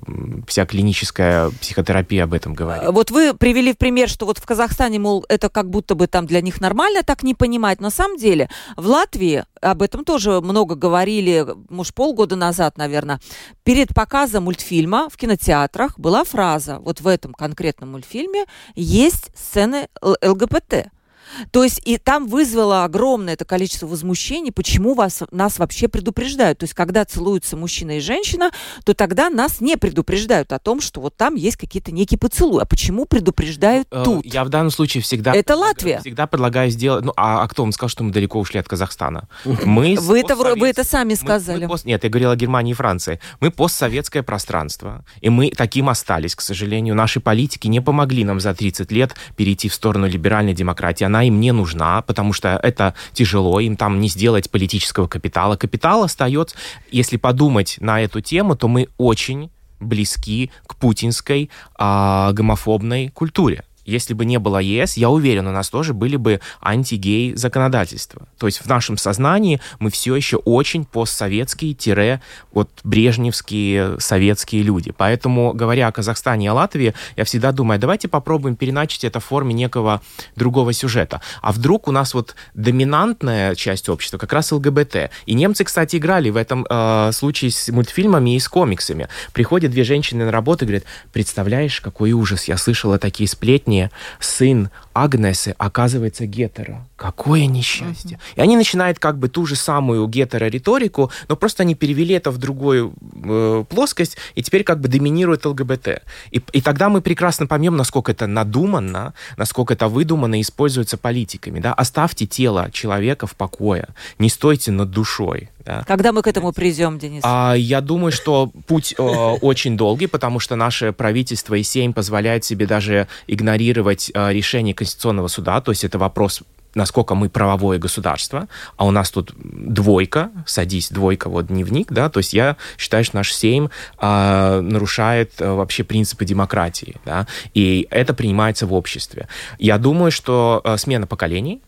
Вся клиническая психотерапия об этом говорит. Вот вы привели в пример, что вот в Казахстане, мол, это как будто бы там для них нормально так не понимать. На самом деле в Латвии об этом тоже много говорили, может, полгода назад, наверное. Перед показом мультфильма в кинотеатрах была фраза, вот в этом конкретном мультфильме есть сцены ЛГБТ. То есть и там вызвало огромное это количество возмущений, почему вас, нас вообще предупреждают. То есть когда целуются мужчина и женщина, то тогда нас не предупреждают о том, что вот там есть какие-то некие поцелуи. А почему предупреждают э, тут? Я в данном случае всегда... Это Латвия. Всегда предлагаю сделать... Ну, а, а кто вам сказал, что мы далеко ушли от Казахстана? Мы вы, это, вы это сами сказали. Мы, мы пост... Нет, я говорил о Германии и Франции. Мы постсоветское пространство, и мы таким остались, к сожалению. Наши политики не помогли нам за 30 лет перейти в сторону либеральной демократии. Она им не нужна, потому что это тяжело, им там не сделать политического капитала. Капитал остается, если подумать на эту тему, то мы очень близки к путинской а, гомофобной культуре если бы не было ЕС, я уверен, у нас тоже были бы антигей законодательства. То есть в нашем сознании мы все еще очень постсоветские, тире, вот брежневские советские люди. Поэтому, говоря о Казахстане и о Латвии, я всегда думаю, давайте попробуем переначить это в форме некого другого сюжета. А вдруг у нас вот доминантная часть общества как раз ЛГБТ. И немцы, кстати, играли в этом э, случае с мультфильмами и с комиксами. Приходят две женщины на работу и говорят, представляешь, какой ужас, я слышала такие сплетни, Британии сын Агнесы оказывается гетеро. Какое несчастье. Uh-huh. И они начинают как бы ту же самую гетеро-риторику, но просто они перевели это в другую э, плоскость, и теперь как бы доминирует ЛГБТ. И, и тогда мы прекрасно поймем, насколько это надуманно, насколько это выдуманно и используется политиками. Да? Оставьте тело человека в покое. Не стойте над душой. Да. Когда мы к этому придем, Денис? А, я думаю, что путь э, очень долгий, потому что наше правительство и Сейм позволяет себе даже игнорировать э, решение Конституционного суда, то есть это вопрос насколько мы правовое государство, а у нас тут двойка, садись, двойка, вот дневник, да, то есть я считаю, что наш Сейм а, нарушает а, вообще принципы демократии, да, и это принимается в обществе. Я думаю, что а, смена поколений,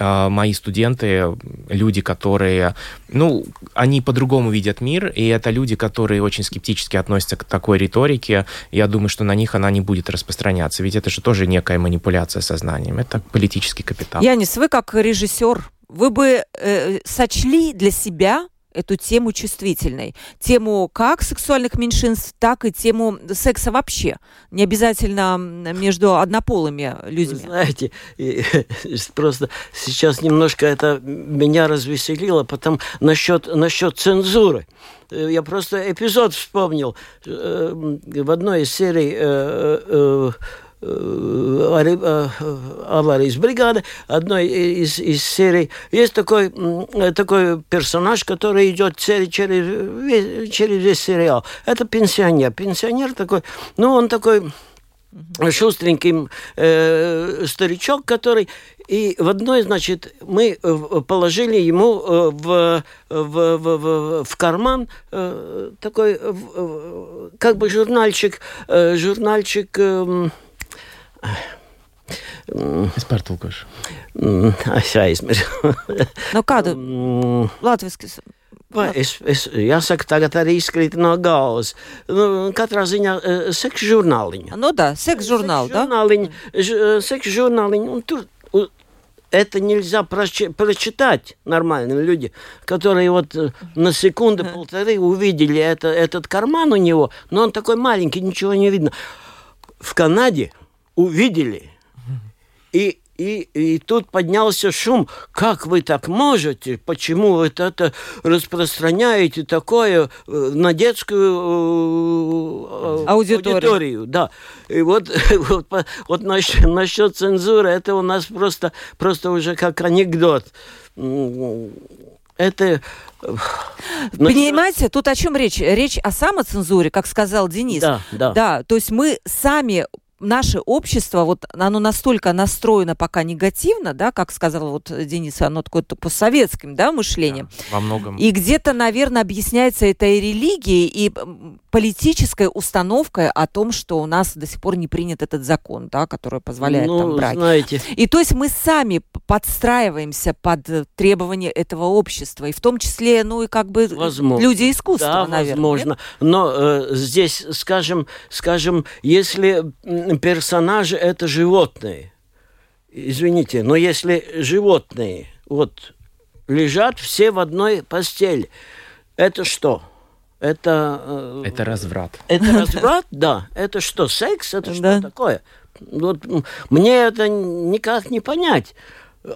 мои студенты, люди, которые, ну, они по-другому видят мир, и это люди, которые очень скептически относятся к такой риторике. Я думаю, что на них она не будет распространяться, ведь это же тоже некая манипуляция сознанием, это политический капитал. Янис, вы как режиссер, вы бы э, сочли для себя эту тему чувствительной. Тему как сексуальных меньшинств, так и тему секса вообще. Не обязательно между однополыми людьми. Вы знаете, просто сейчас немножко это меня развеселило, потом насчет, насчет цензуры. Э, я просто эпизод вспомнил. Э, в одной из серий э, arī аварии с бригады, одной из, из серий. Есть такой, такой персонаж, который идет через, через, через весь сериал. Это пенсионер. Пенсионер такой, ну, он такой шустренький э, старичок, который и в одной, значит, мы положили ему в, в, в, в, в карман э, такой, э, как бы журнальчик, э, журнальчик э, Es pārtulkošu. Es aizmirsu. no kādu latviešu? Vai es, es, jāsaka, tagad arī izkrīt no galvas. Nu, katrā ziņā seksa žurnāliņa. Ну да, секс журнал, да? Журналиņa, секс журналиņa, un tur это нельзя прочитать нормальным людям, которые вот на секунду-полторы увидели это, этот карман у него, но он такой маленький, ничего не видно. В Канаде увидели. И, и, и тут поднялся шум. Как вы так можете? Почему вы это распространяете такое э, на детскую э, аудиторию? аудиторию? Да. И вот, вот, вот насчет, насчет цензуры, это у нас просто, просто уже как анекдот. Это Понимаете, тут о чем речь? Речь о самоцензуре, как сказал Денис. Да, да. Да, то есть мы сами наше общество, вот оно настолько настроено пока негативно, да, как сказал вот Денис, оно такое постсоветским, да, мышлением. Да, во многом. И где-то, наверное, объясняется это и религией, и политической установкой о том, что у нас до сих пор не принят этот закон, да, который позволяет ну, там брать. Знаете. И то есть мы сами подстраиваемся под требования этого общества, и в том числе, ну и как бы возможно. люди искусства, да, наверное. возможно. Нет? Но э, здесь, скажем, скажем, если персонажи это животные. Извините, но если животные вот лежат все в одной постели, это что? Это... Э, это разврат. Это разврат, да. Это что, секс? Это что такое? Вот мне это никак не понять.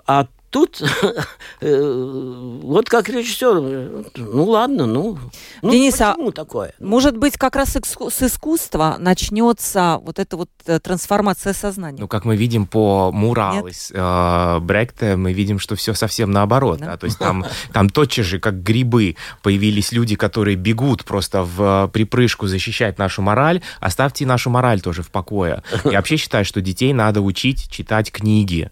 А тут э, вот как режиссер, ну ладно, ну, ну Денис, почему а такое? Может быть, как раз с искусства начнется вот эта вот э, трансформация сознания? Ну, как мы видим по Мурал из э, Бректа, мы видим, что все совсем наоборот. Да? Да? То есть там, там тотчас же, как грибы, появились люди, которые бегут просто в припрыжку защищать нашу мораль. Оставьте нашу мораль тоже в покое. Я вообще считаю, что детей надо учить читать книги.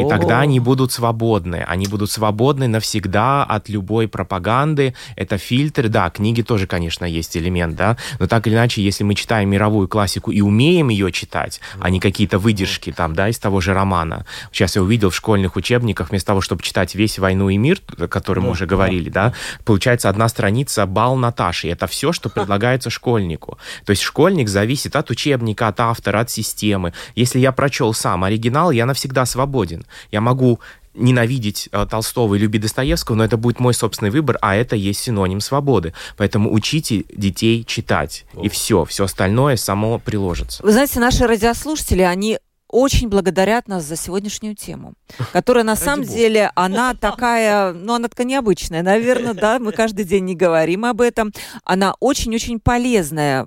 И тогда они будут свободны. Они будут свободны навсегда от любой пропаганды. Это фильтр. Да, книги тоже, конечно, есть элемент, да. Но так или иначе, если мы читаем мировую классику и умеем ее читать, а не какие-то выдержки там, да, из того же романа. Сейчас я увидел в школьных учебниках, вместо того, чтобы читать весь «Войну и мир», о котором мы уже говорили, да, получается одна страница «Бал Наташи». Это все, что предлагается школьнику. То есть школьник зависит от учебника, от автора, от системы. Если я прочел сам оригинал, я навсегда свободен. Я могу ненавидеть э, Толстого и любить Достоевского, но это будет мой собственный выбор, а это есть синоним свободы. Поэтому учите детей читать, О. и все, все остальное само приложится. Вы знаете, наши радиослушатели, они очень благодарят нас за сегодняшнюю тему, которая на самом деле, она такая, ну, она такая необычная, наверное, да, мы каждый день не говорим об этом. Она очень-очень полезная,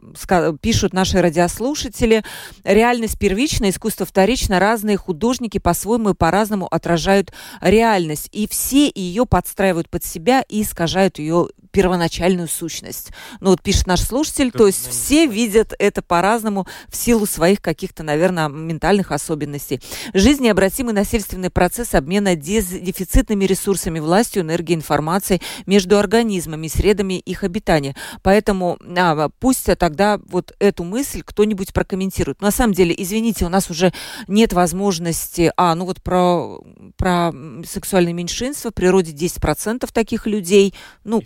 пишут наши радиослушатели. Реальность первичная, искусство вторично, разные художники по-своему и по-разному отражают реальность, и все ее подстраивают под себя и искажают ее первоначальную сущность. Ну вот пишет наш слушатель, то есть все видят это по-разному в силу своих каких-то, наверное, ментальных особенностей. Жизнь необратимый насильственный процесс обмена дефицитными ресурсами, властью, энергией, информацией между организмами, средами их обитания. Поэтому а, пусть тогда вот эту мысль кто-нибудь прокомментирует. На самом деле, извините, у нас уже нет возможности, а, ну вот про, про сексуальное меньшинство, в природе 10% таких людей, ну, и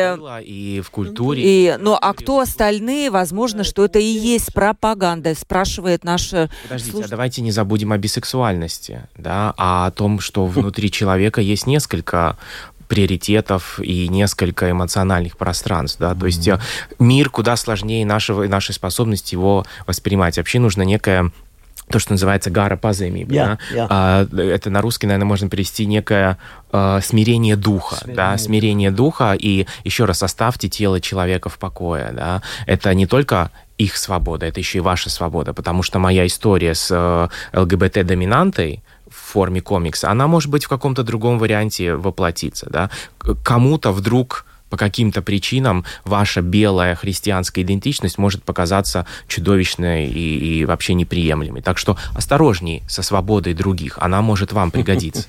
которые... И в культуре. И, ну, а кто остальные, возможно, что это и есть пропаганда, спрашивает наш Подождите, слуш... а давайте не забудем о бисексуальности, да, а о том, что внутри человека есть несколько приоритетов и несколько эмоциональных пространств, да, mm-hmm. то есть э, мир куда сложнее нашего, нашей способности его воспринимать. Вообще нужно некое то, что называется гара паземи. Yeah, да? yeah. А, это на русский, наверное, можно перевести некое а, смирение духа. Смирение. Да? смирение духа. И еще раз оставьте тело человека в покое. Да? Это не только их свобода, это еще и ваша свобода. Потому что моя история с э, ЛГБТ-доминантой, в форме комикса, она может быть в каком-то другом варианте воплотиться. Да? Кому-то вдруг по каким-то причинам ваша белая христианская идентичность может показаться чудовищной и, и вообще неприемлемой. Так что осторожней со свободой других, она может вам пригодиться.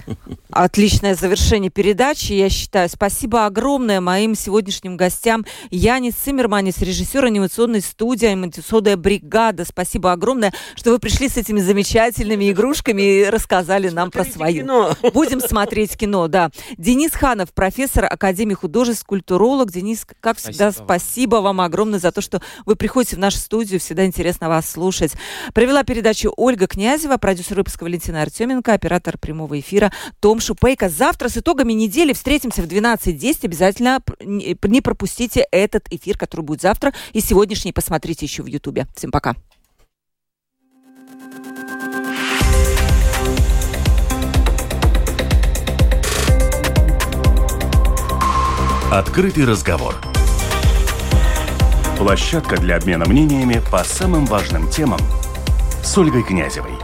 Отличное завершение передачи, я считаю. Спасибо огромное моим сегодняшним гостям. Янис Циммерманис, режиссер анимационной студии «Анимационная бригада». Спасибо огромное, что вы пришли с этими замечательными игрушками и рассказали нам про свои. Кино. Будем смотреть кино, да. Денис Ханов, профессор Академии художеств, культуры культуролог. Денис, как всегда, спасибо, спасибо вам огромное за то, что вы приходите в нашу студию. Всегда интересно вас слушать. Провела передачу Ольга Князева, продюсер выпуска Валентина Артеменко, оператор прямого эфира Том Шупейко. Завтра с итогами недели встретимся в 12.10. Обязательно не пропустите этот эфир, который будет завтра. И сегодняшний посмотрите еще в Ютубе. Всем пока. Открытый разговор. Площадка для обмена мнениями по самым важным темам с Ольгой Князевой